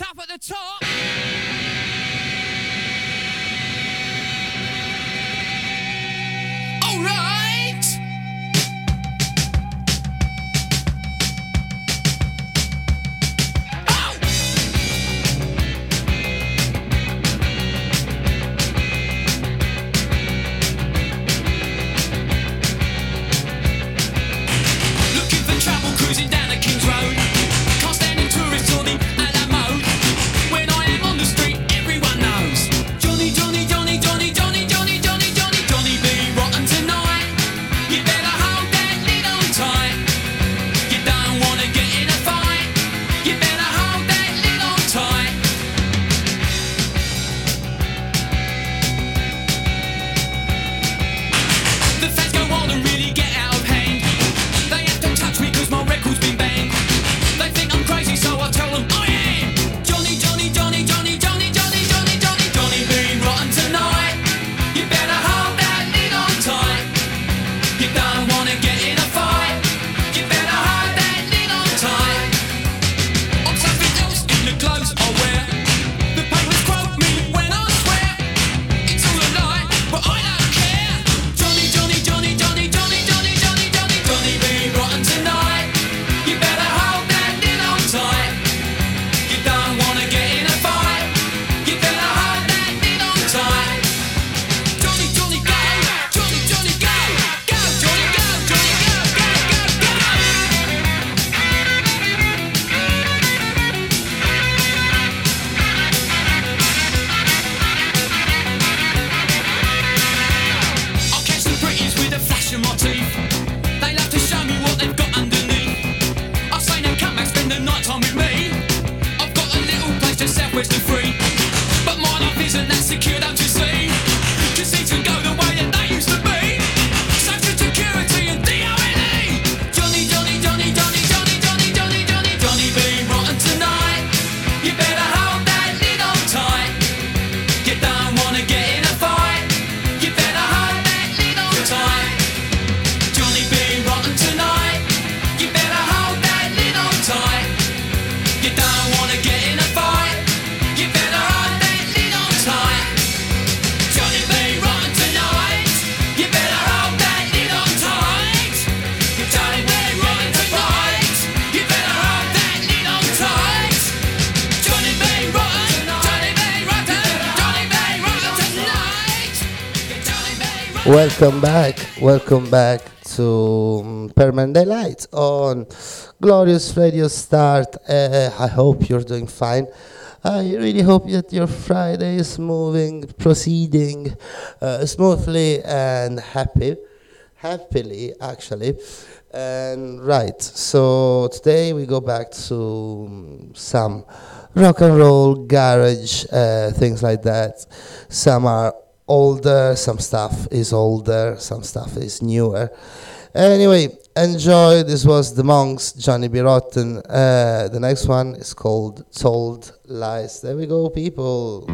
Last at the top. All right. Welcome back, welcome back to um, Permanent Daylight on Glorious Radio Start. Uh, I hope you're doing fine. I really hope that your Friday is moving, proceeding uh, smoothly and happy, happily actually. And right, so today we go back to um, some rock and roll, garage, uh, things like that. Some are older, some stuff is older, some stuff is newer. Anyway, enjoy. This was The Monks, Johnny B. Rotten. Uh, the next one is called Told Lies. There we go, people.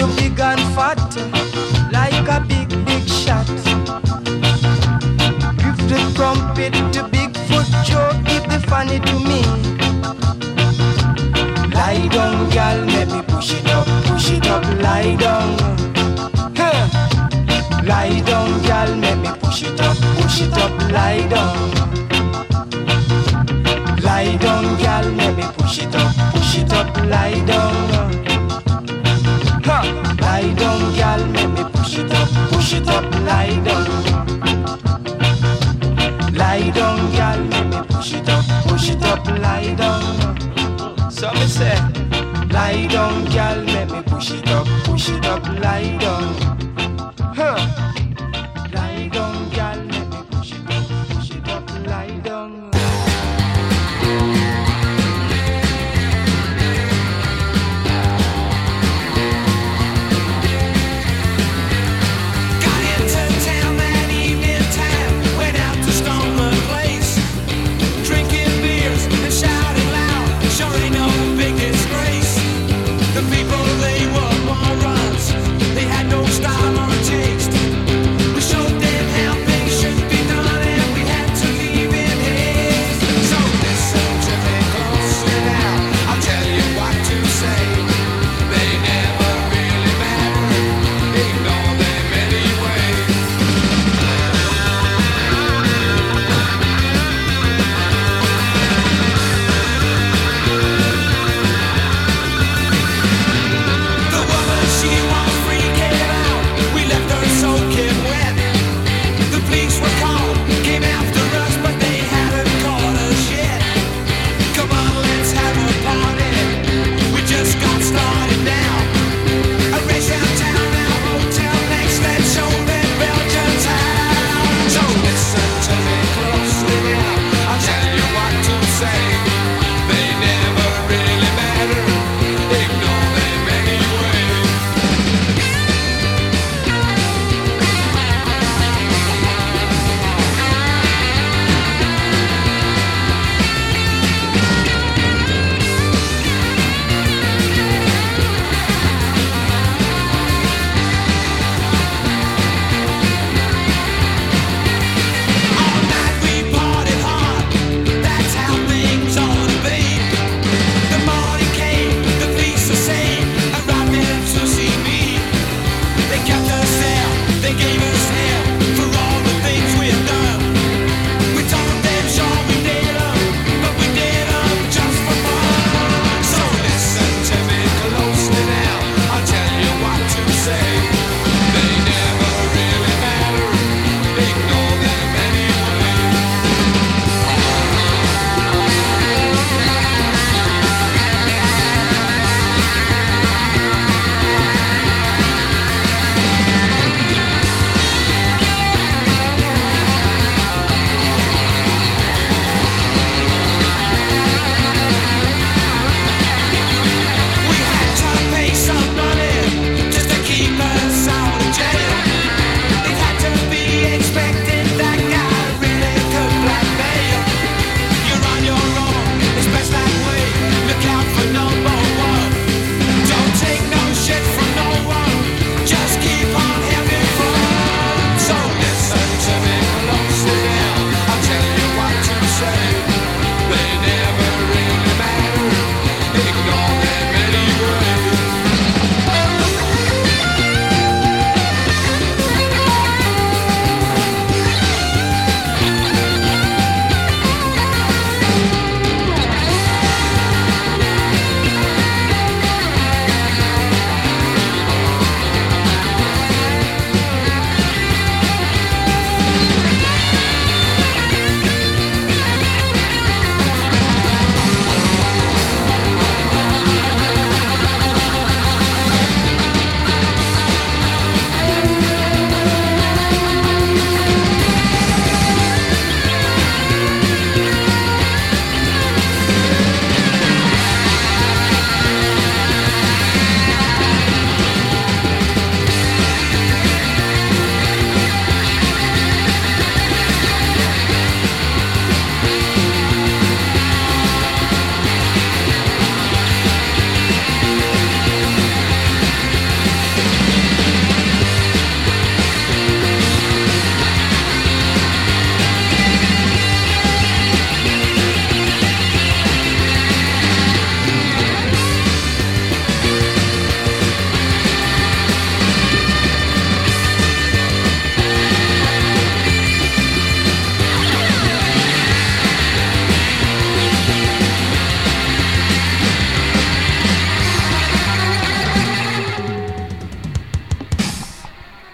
you big and fat, like a big, big shot. Give the trumpet to Bigfoot Joe, give the funny to me. Lie down, girl, let me push it up, push it up, lie down. Huh. Lie down, girl, let me push it up, push it up, lie down. Lie down, girl, let me push it up, push it up, lie down lie down, girl. Make me push it up, push it up, lie down. Lie down, girl. Make me push it up, push it up, lie down. So me say, lie down, girl. Make me push it up, push it up, lie down. Huh.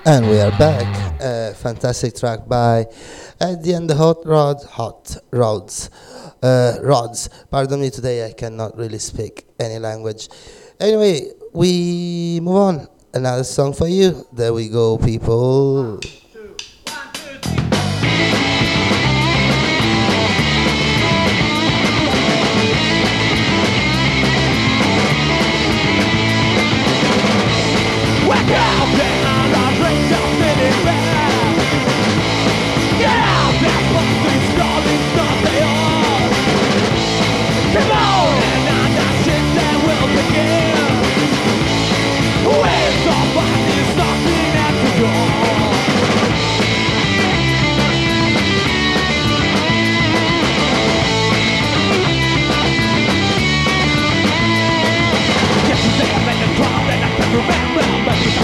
And we are back. A fantastic track by Eddie and the Hot Rod, Hot Rods, uh, Rods. Pardon me today, I cannot really speak any language. Anyway, we move on. Another song for you. There we go, people.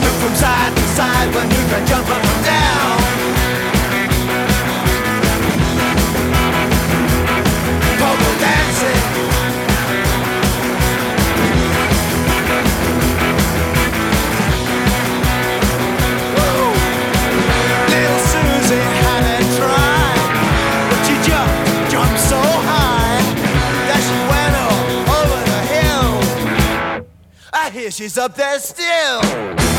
move from side to side when you can jump up and down. Pogo dancing. Little Susie had but she jumped, jumped so high that she went up over the hill. I hear she's up there still.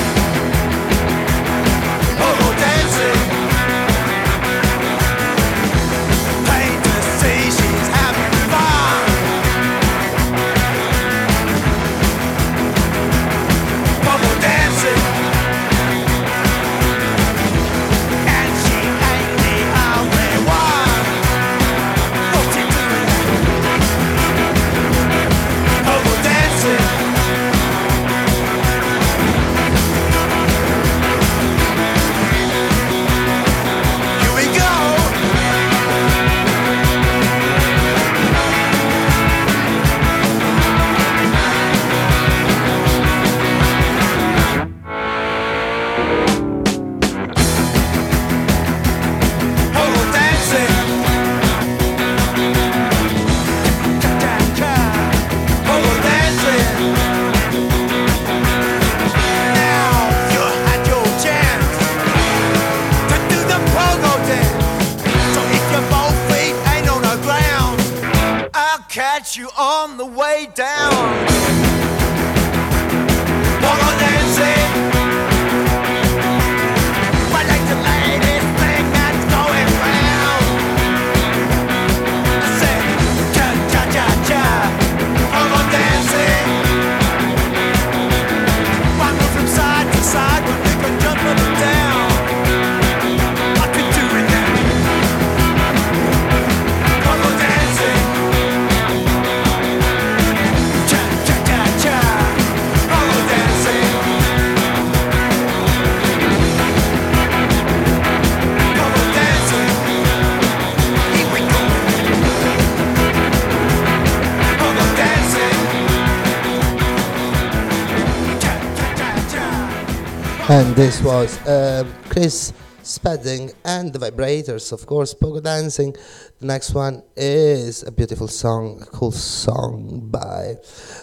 And this was uh, Chris Spedding and the Vibrators, of course, Pogo Dancing. The next one is a beautiful song, a cool song by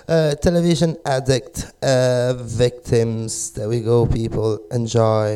uh, Television Addict uh, Victims. There we go, people. Enjoy.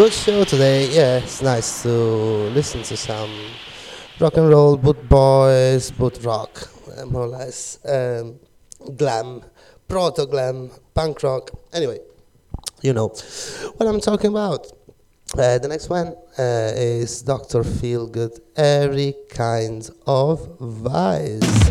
good show today. Yeah, it's nice to listen to some rock and roll, boot boys, boot rock, uh, more or less, um, glam, proto glam, punk rock. Anyway, you know what I'm talking about. Uh, the next one uh, is Dr. Feelgood, Every Kind of Vice.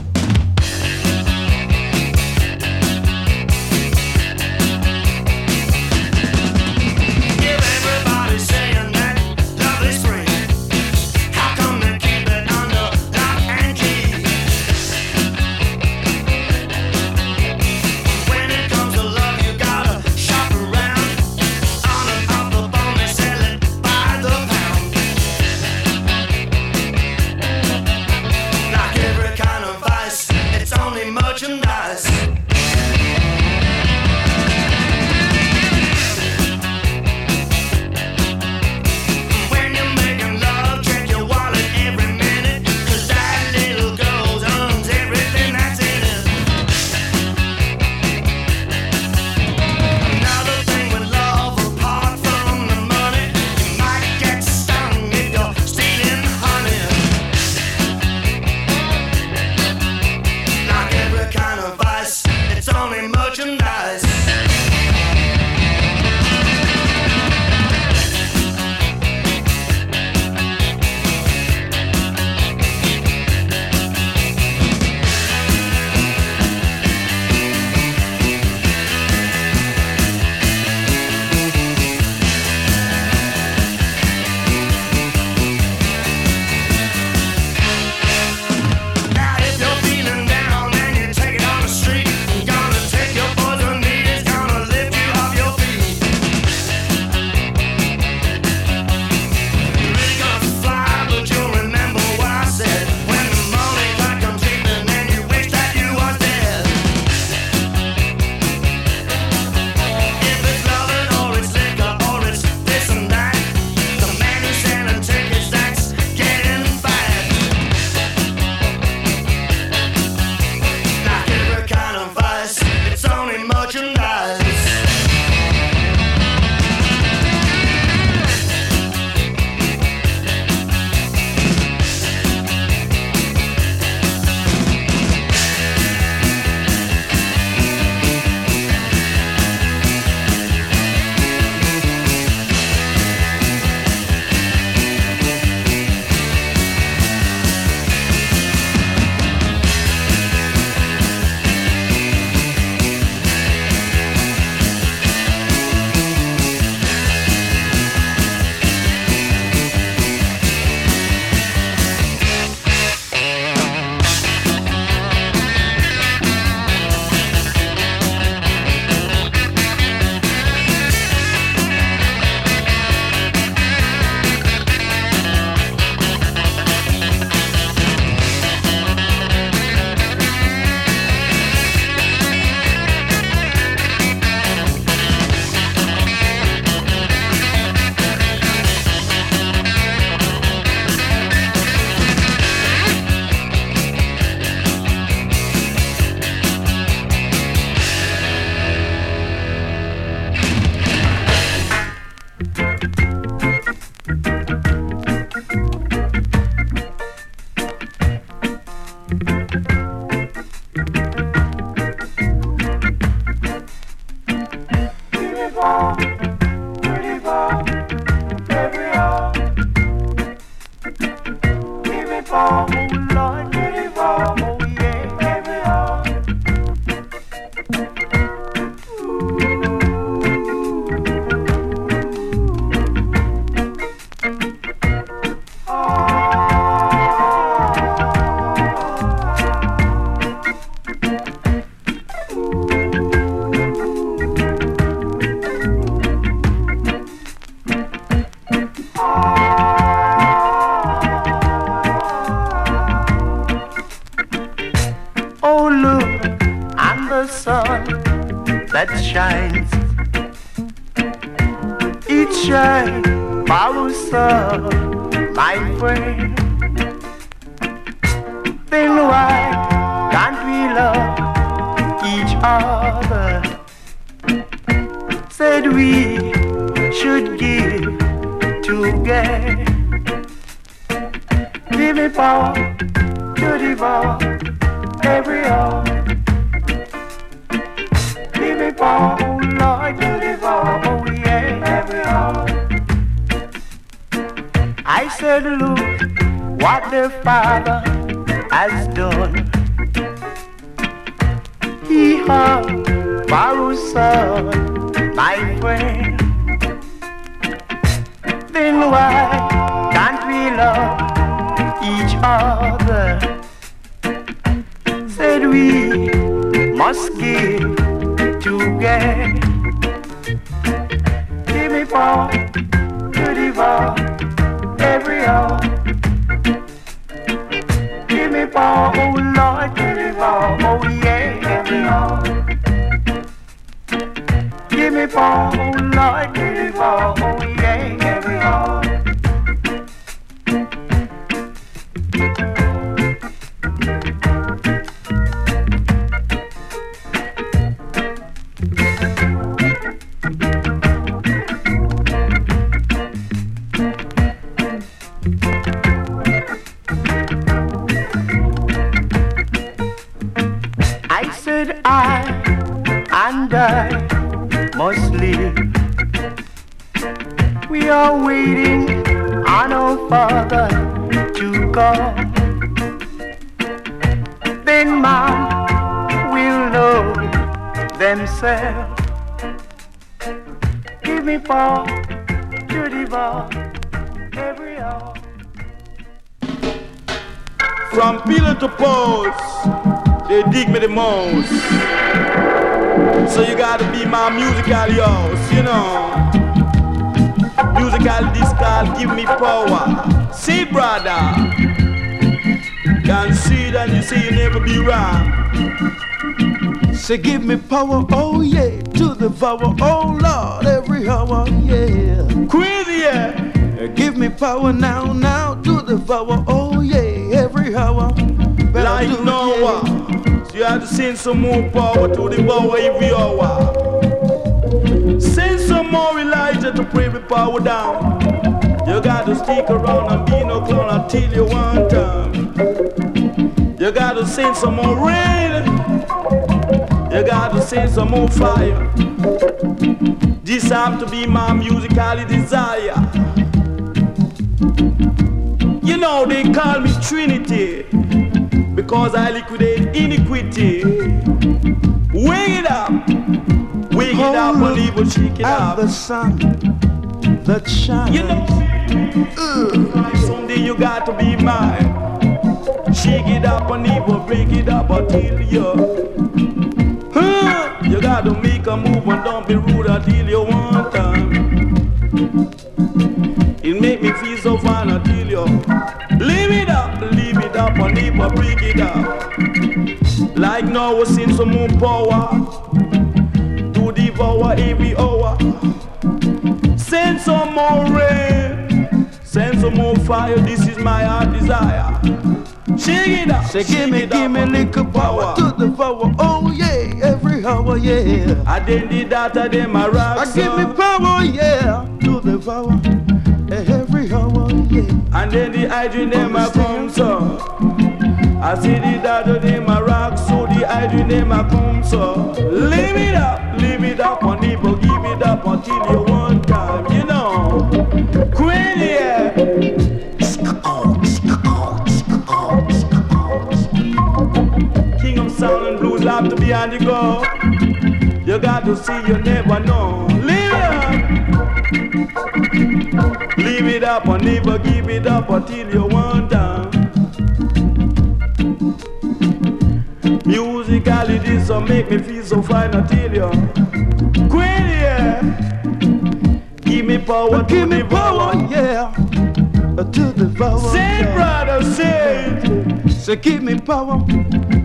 Say give me power, oh yeah, to the power, oh Lord, every hour, yeah. Crazy, yeah. Give me power now, now, to the power, oh yeah, every hour. Better Like do it, Noah. So you have to send some more power to the power every hour. Send some more Elijah to pray with power down. You got to stick around and be no clown until you want time. You got to send some more rain. You got to send some more fire. This have to be my musical desire. You know they call me Trinity because I liquidate iniquity. Wake it up, wake it up, Hold believe it, shake it up. the sun that shines. You know, uh, someday you got to be mine. Shake it up and even break it up until you. You got to make a move and don't be rude until you want time. It make me feel so fine until you leave it up, leave it up and even break it up. Like now we send some more power to devour every hour. Send some more rain, send some more fire. This is my heart desire. Shake it up, shake give me, it give up me and little power to the power, oh yeah, hour, yeah. I did the data, them a rock. I give me power, yeah, to the power, every hour, yeah. And then the hydrogen them a come so. I see the data them a rock, so the hydrogen them a come so. Leave it up, leave it up on the give it up until you want time, love to be on the go. You got to see, you never know. Leave it up. Leave it up or never give it up until you want down. Musically, this will make me feel so fine until you quit yeah. Give me power, Give me power, yeah, to the power. Say, yeah. brother, say. Say give me power,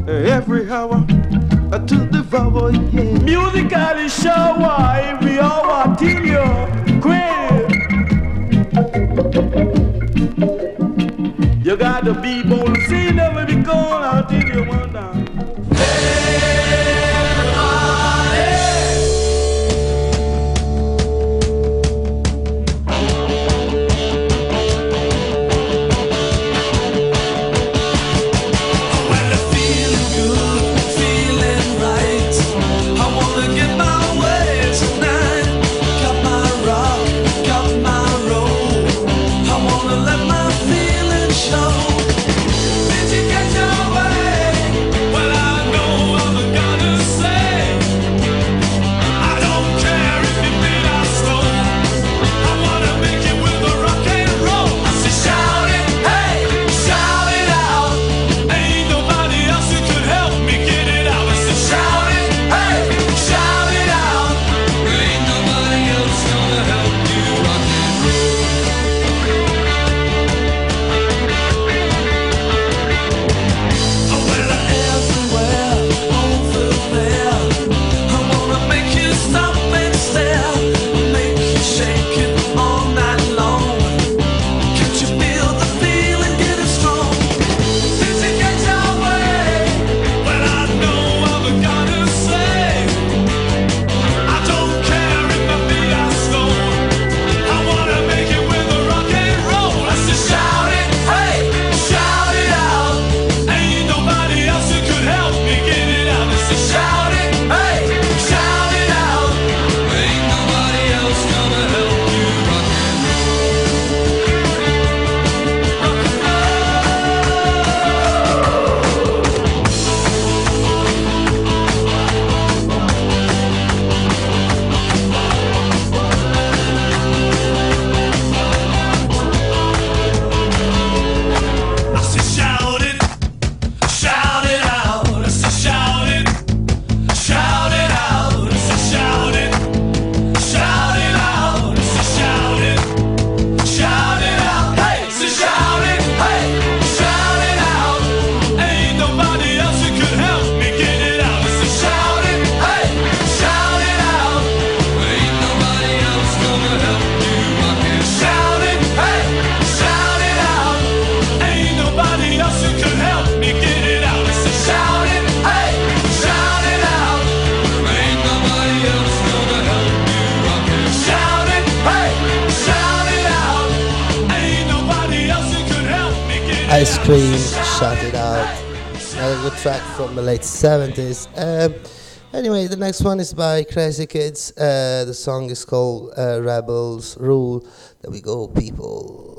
eh, every hour, eh, to the power, yeah. Musically, shower every hour till you quit. You gotta be bold, see never be gone out you Ice Cream, Shut It Out. Another good track from the late 70s. Um, anyway, the next one is by Crazy Kids. Uh, the song is called uh, Rebels Rule. There we go, people.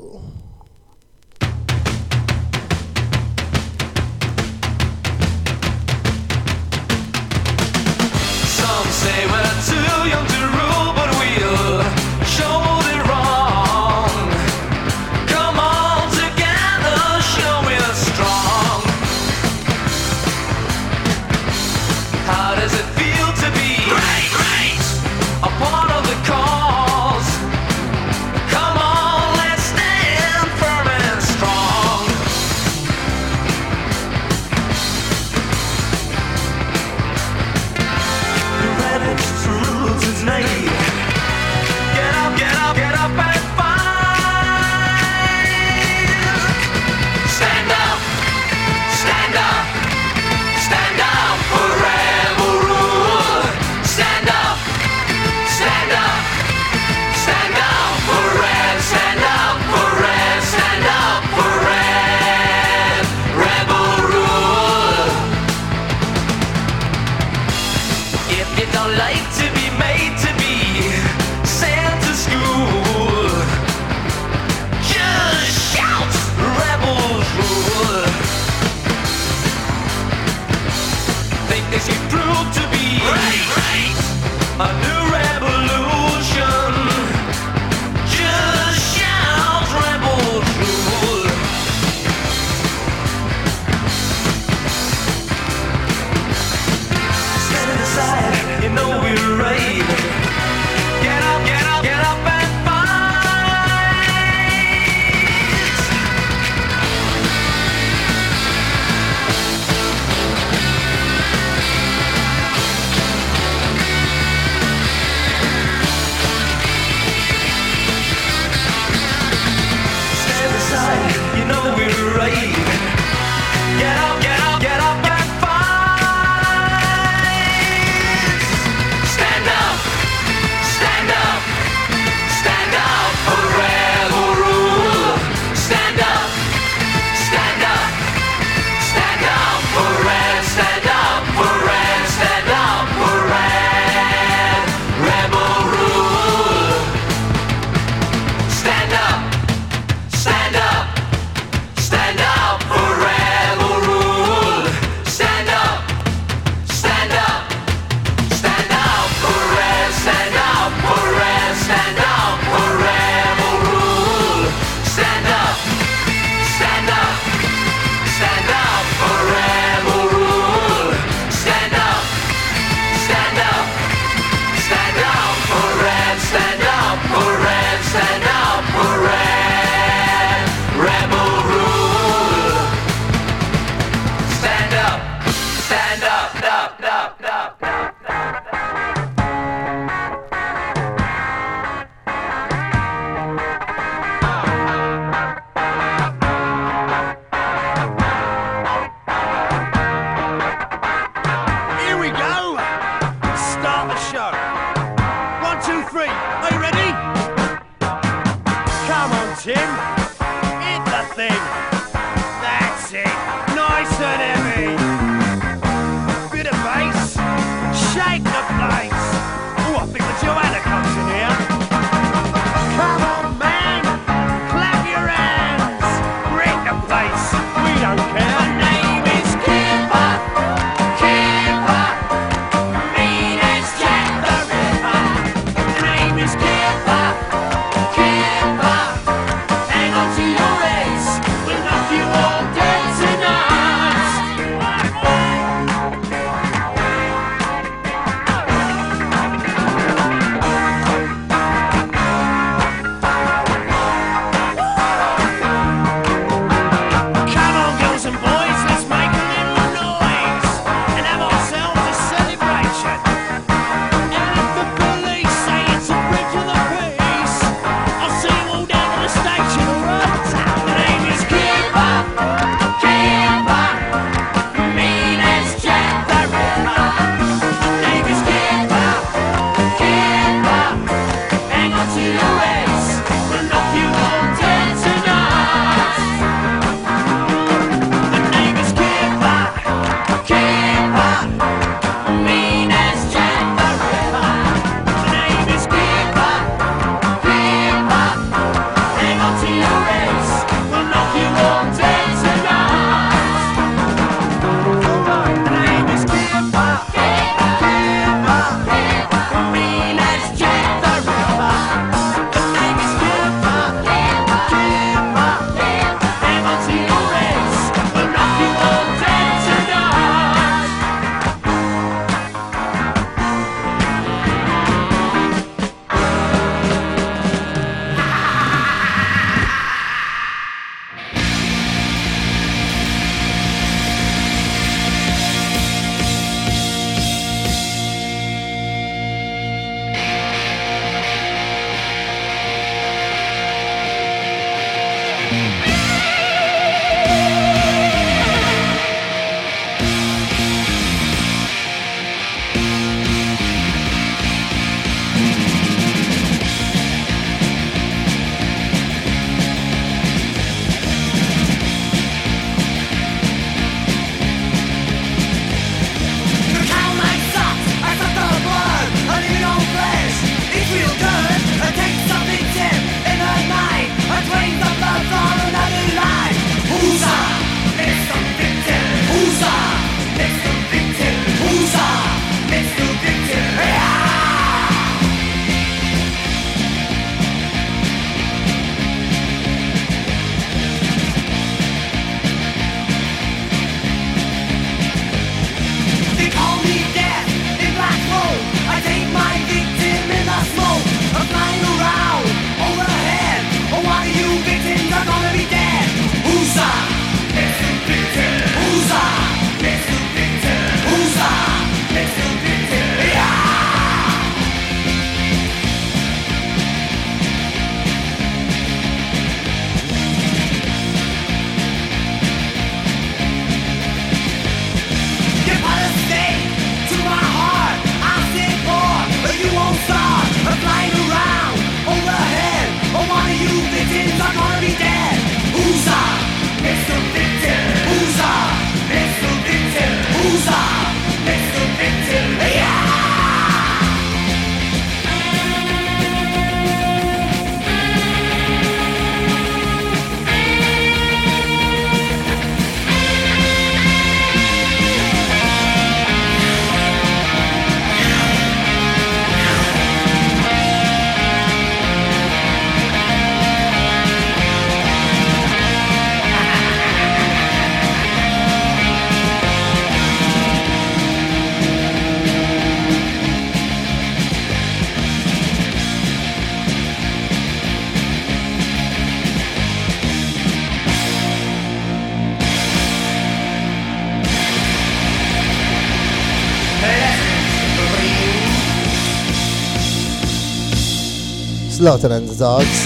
Slaughter and the Dogs,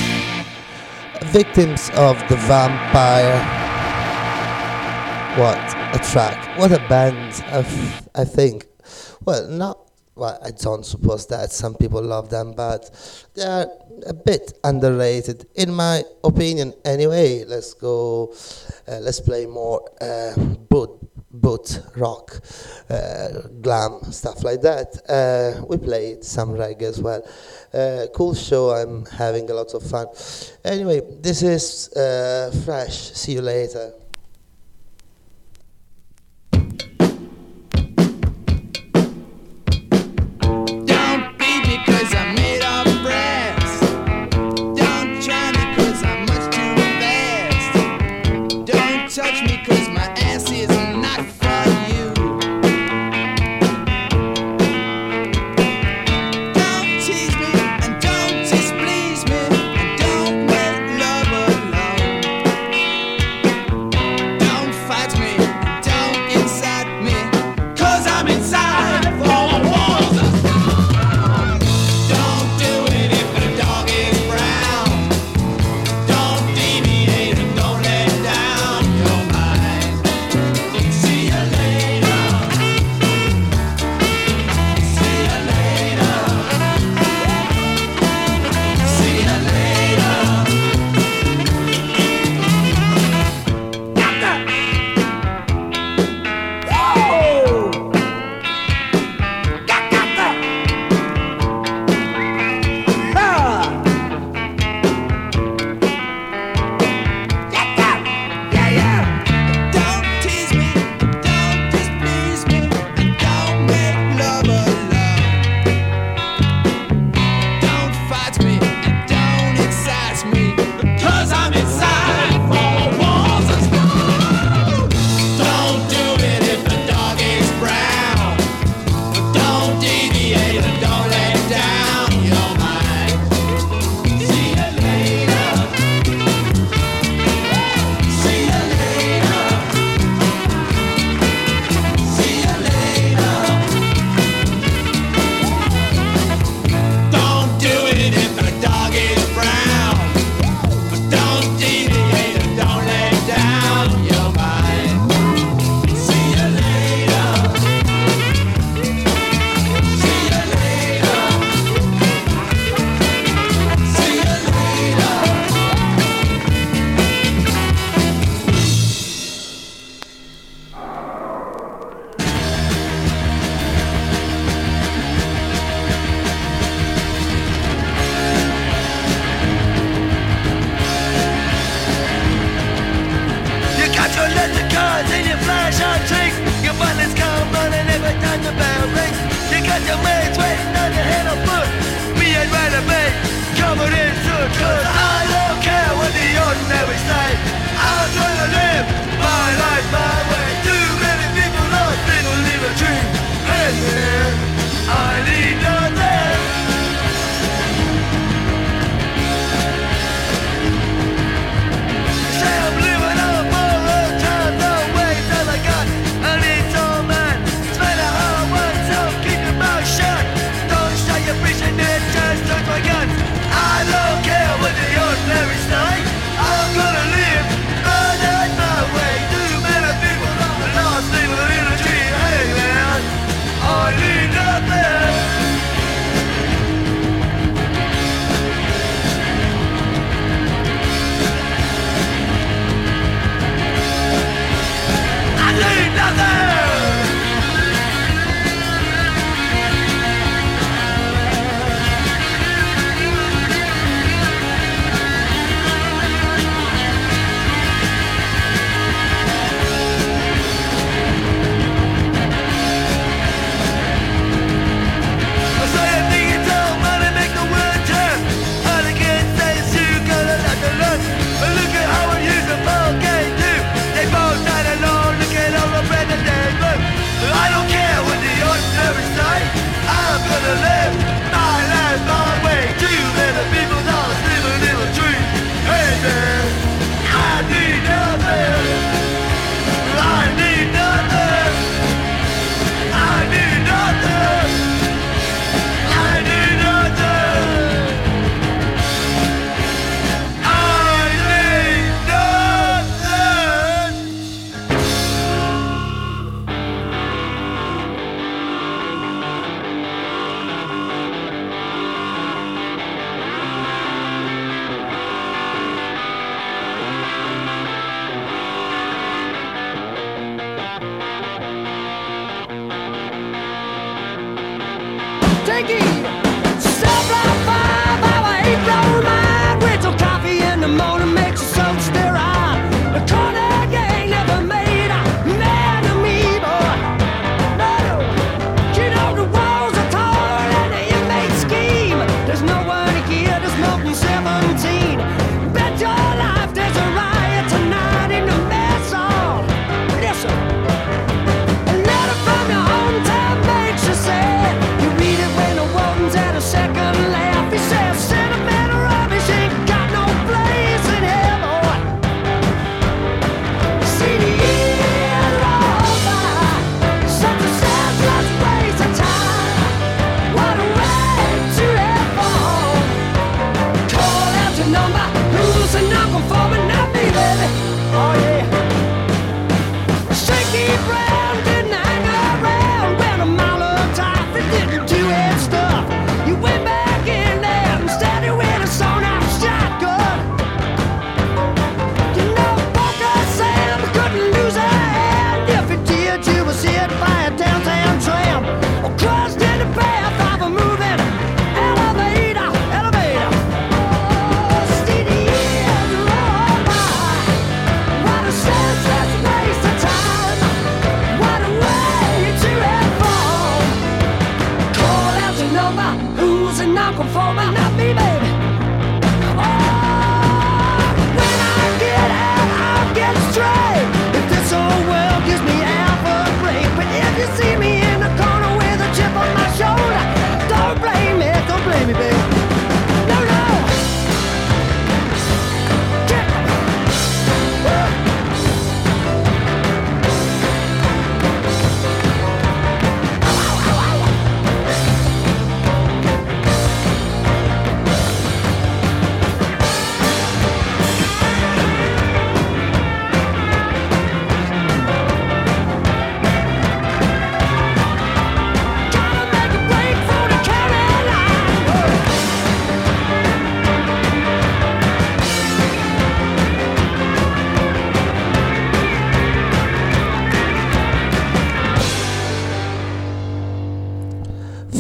Victims of the Vampire. What a track! What a band! I think. Well, not. Well, I don't suppose that some people love them, but they are a bit underrated, in my opinion. Anyway, let's go. Uh, let's play more uh, Bud boot rock, uh, glam, stuff like that. Uh, we played some reggae as well. Uh, cool show, I'm having a lot of fun. Anyway, this is uh, Fresh, see you later.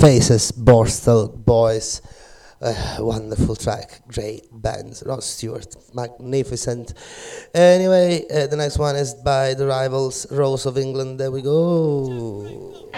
Faces, Borstal Boys, uh, wonderful track, great bands. Rod Stewart, magnificent. Anyway, uh, the next one is by the Rivals, Rose of England. There we go.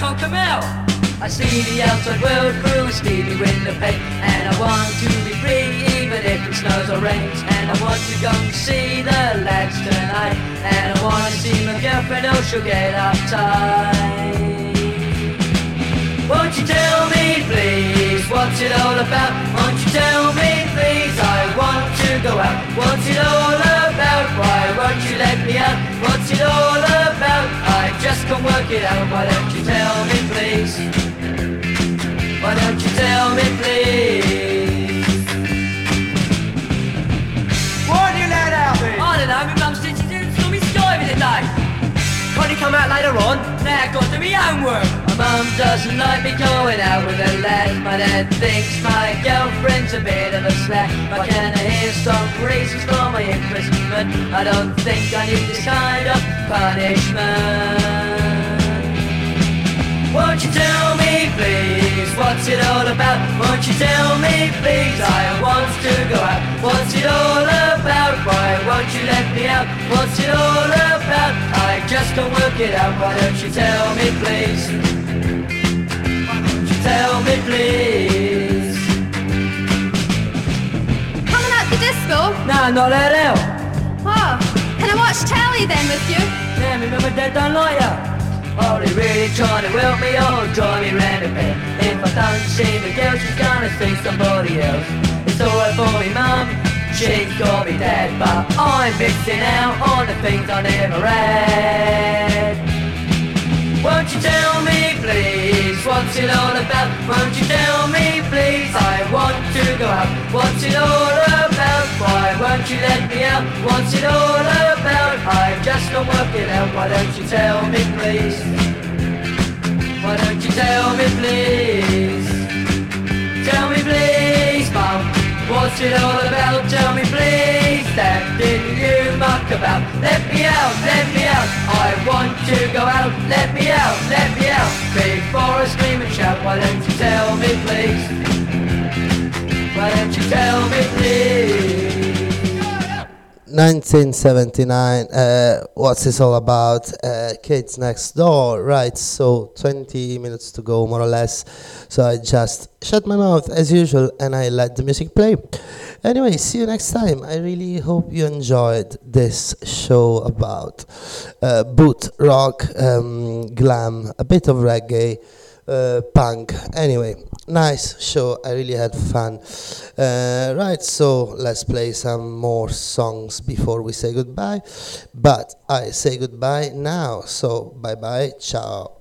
Now I see the outside world through a steely window pane, and I want to be free even if it snows or rains. And I want to go and see the lads tonight, and I want to see my girlfriend, oh she'll get uptight. Won't you tell me please what's it all about? Won't you tell me please I want to go out? What's it all about? Why won't you let me out? What's it all about? I just can't work it out. Please? Why don't you tell me please? Do you let out me? I don't know, my mum said she's doing stormy sky the day. Can't you come out later on? Now I've got to do my homework. My mum doesn't like me going out with the lads. My dad thinks my girlfriend's a bit of a slack. Why can't I hear some reasons for my imprisonment? I don't think I need this kind of punishment. Won't you tell me please what's it all about? Won't you tell me please I want to go out? What's it all about? Why won't you let me out? What's it all about? I just can't work it out. Why don't you tell me please? Why don't you tell me please? Coming out the disco? No, not at all. Oh, can I watch telly then with you? Yeah, and dad don't like ya. Oh, they really trying to help me or drive me round a bit. If I don't see the girl, she's gonna see somebody else. It's alright for me mum, she's got me dead, but I'm missing out on the things I never had. Won't you tell me please, what's it all about? Won't you tell me please, I want to go out. What's it all about? Why won't you let me out? What's it all about? I just can't work it out. Why don't you tell me please? Why don't you tell me please? Tell me please, mum. What's it all about? Tell me please. That didn't you muck about? Let me out, let me out. I want to go out. Let me out, let me out. Before I scream and shout, why don't you tell me please? Why don't you tell me please? 1979 uh, what's this all about? Uh, kids next door right so 20 minutes to go more or less. So i just shut my mouth as usual and i let the music play. Anyway see you next time. I really hope you enjoyed this show about uh, boot rock um, glam a bit of reggae uh, punk. Anyway, nice show. I really had fun. Uh, right, so let's play some more songs before we say goodbye. But I say goodbye now. So bye bye. Ciao.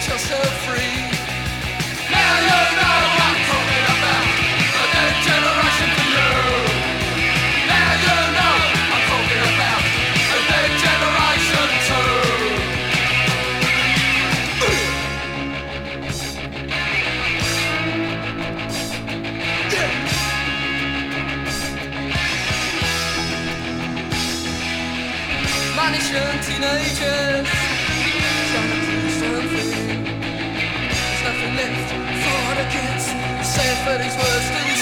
So free. Say for these words to be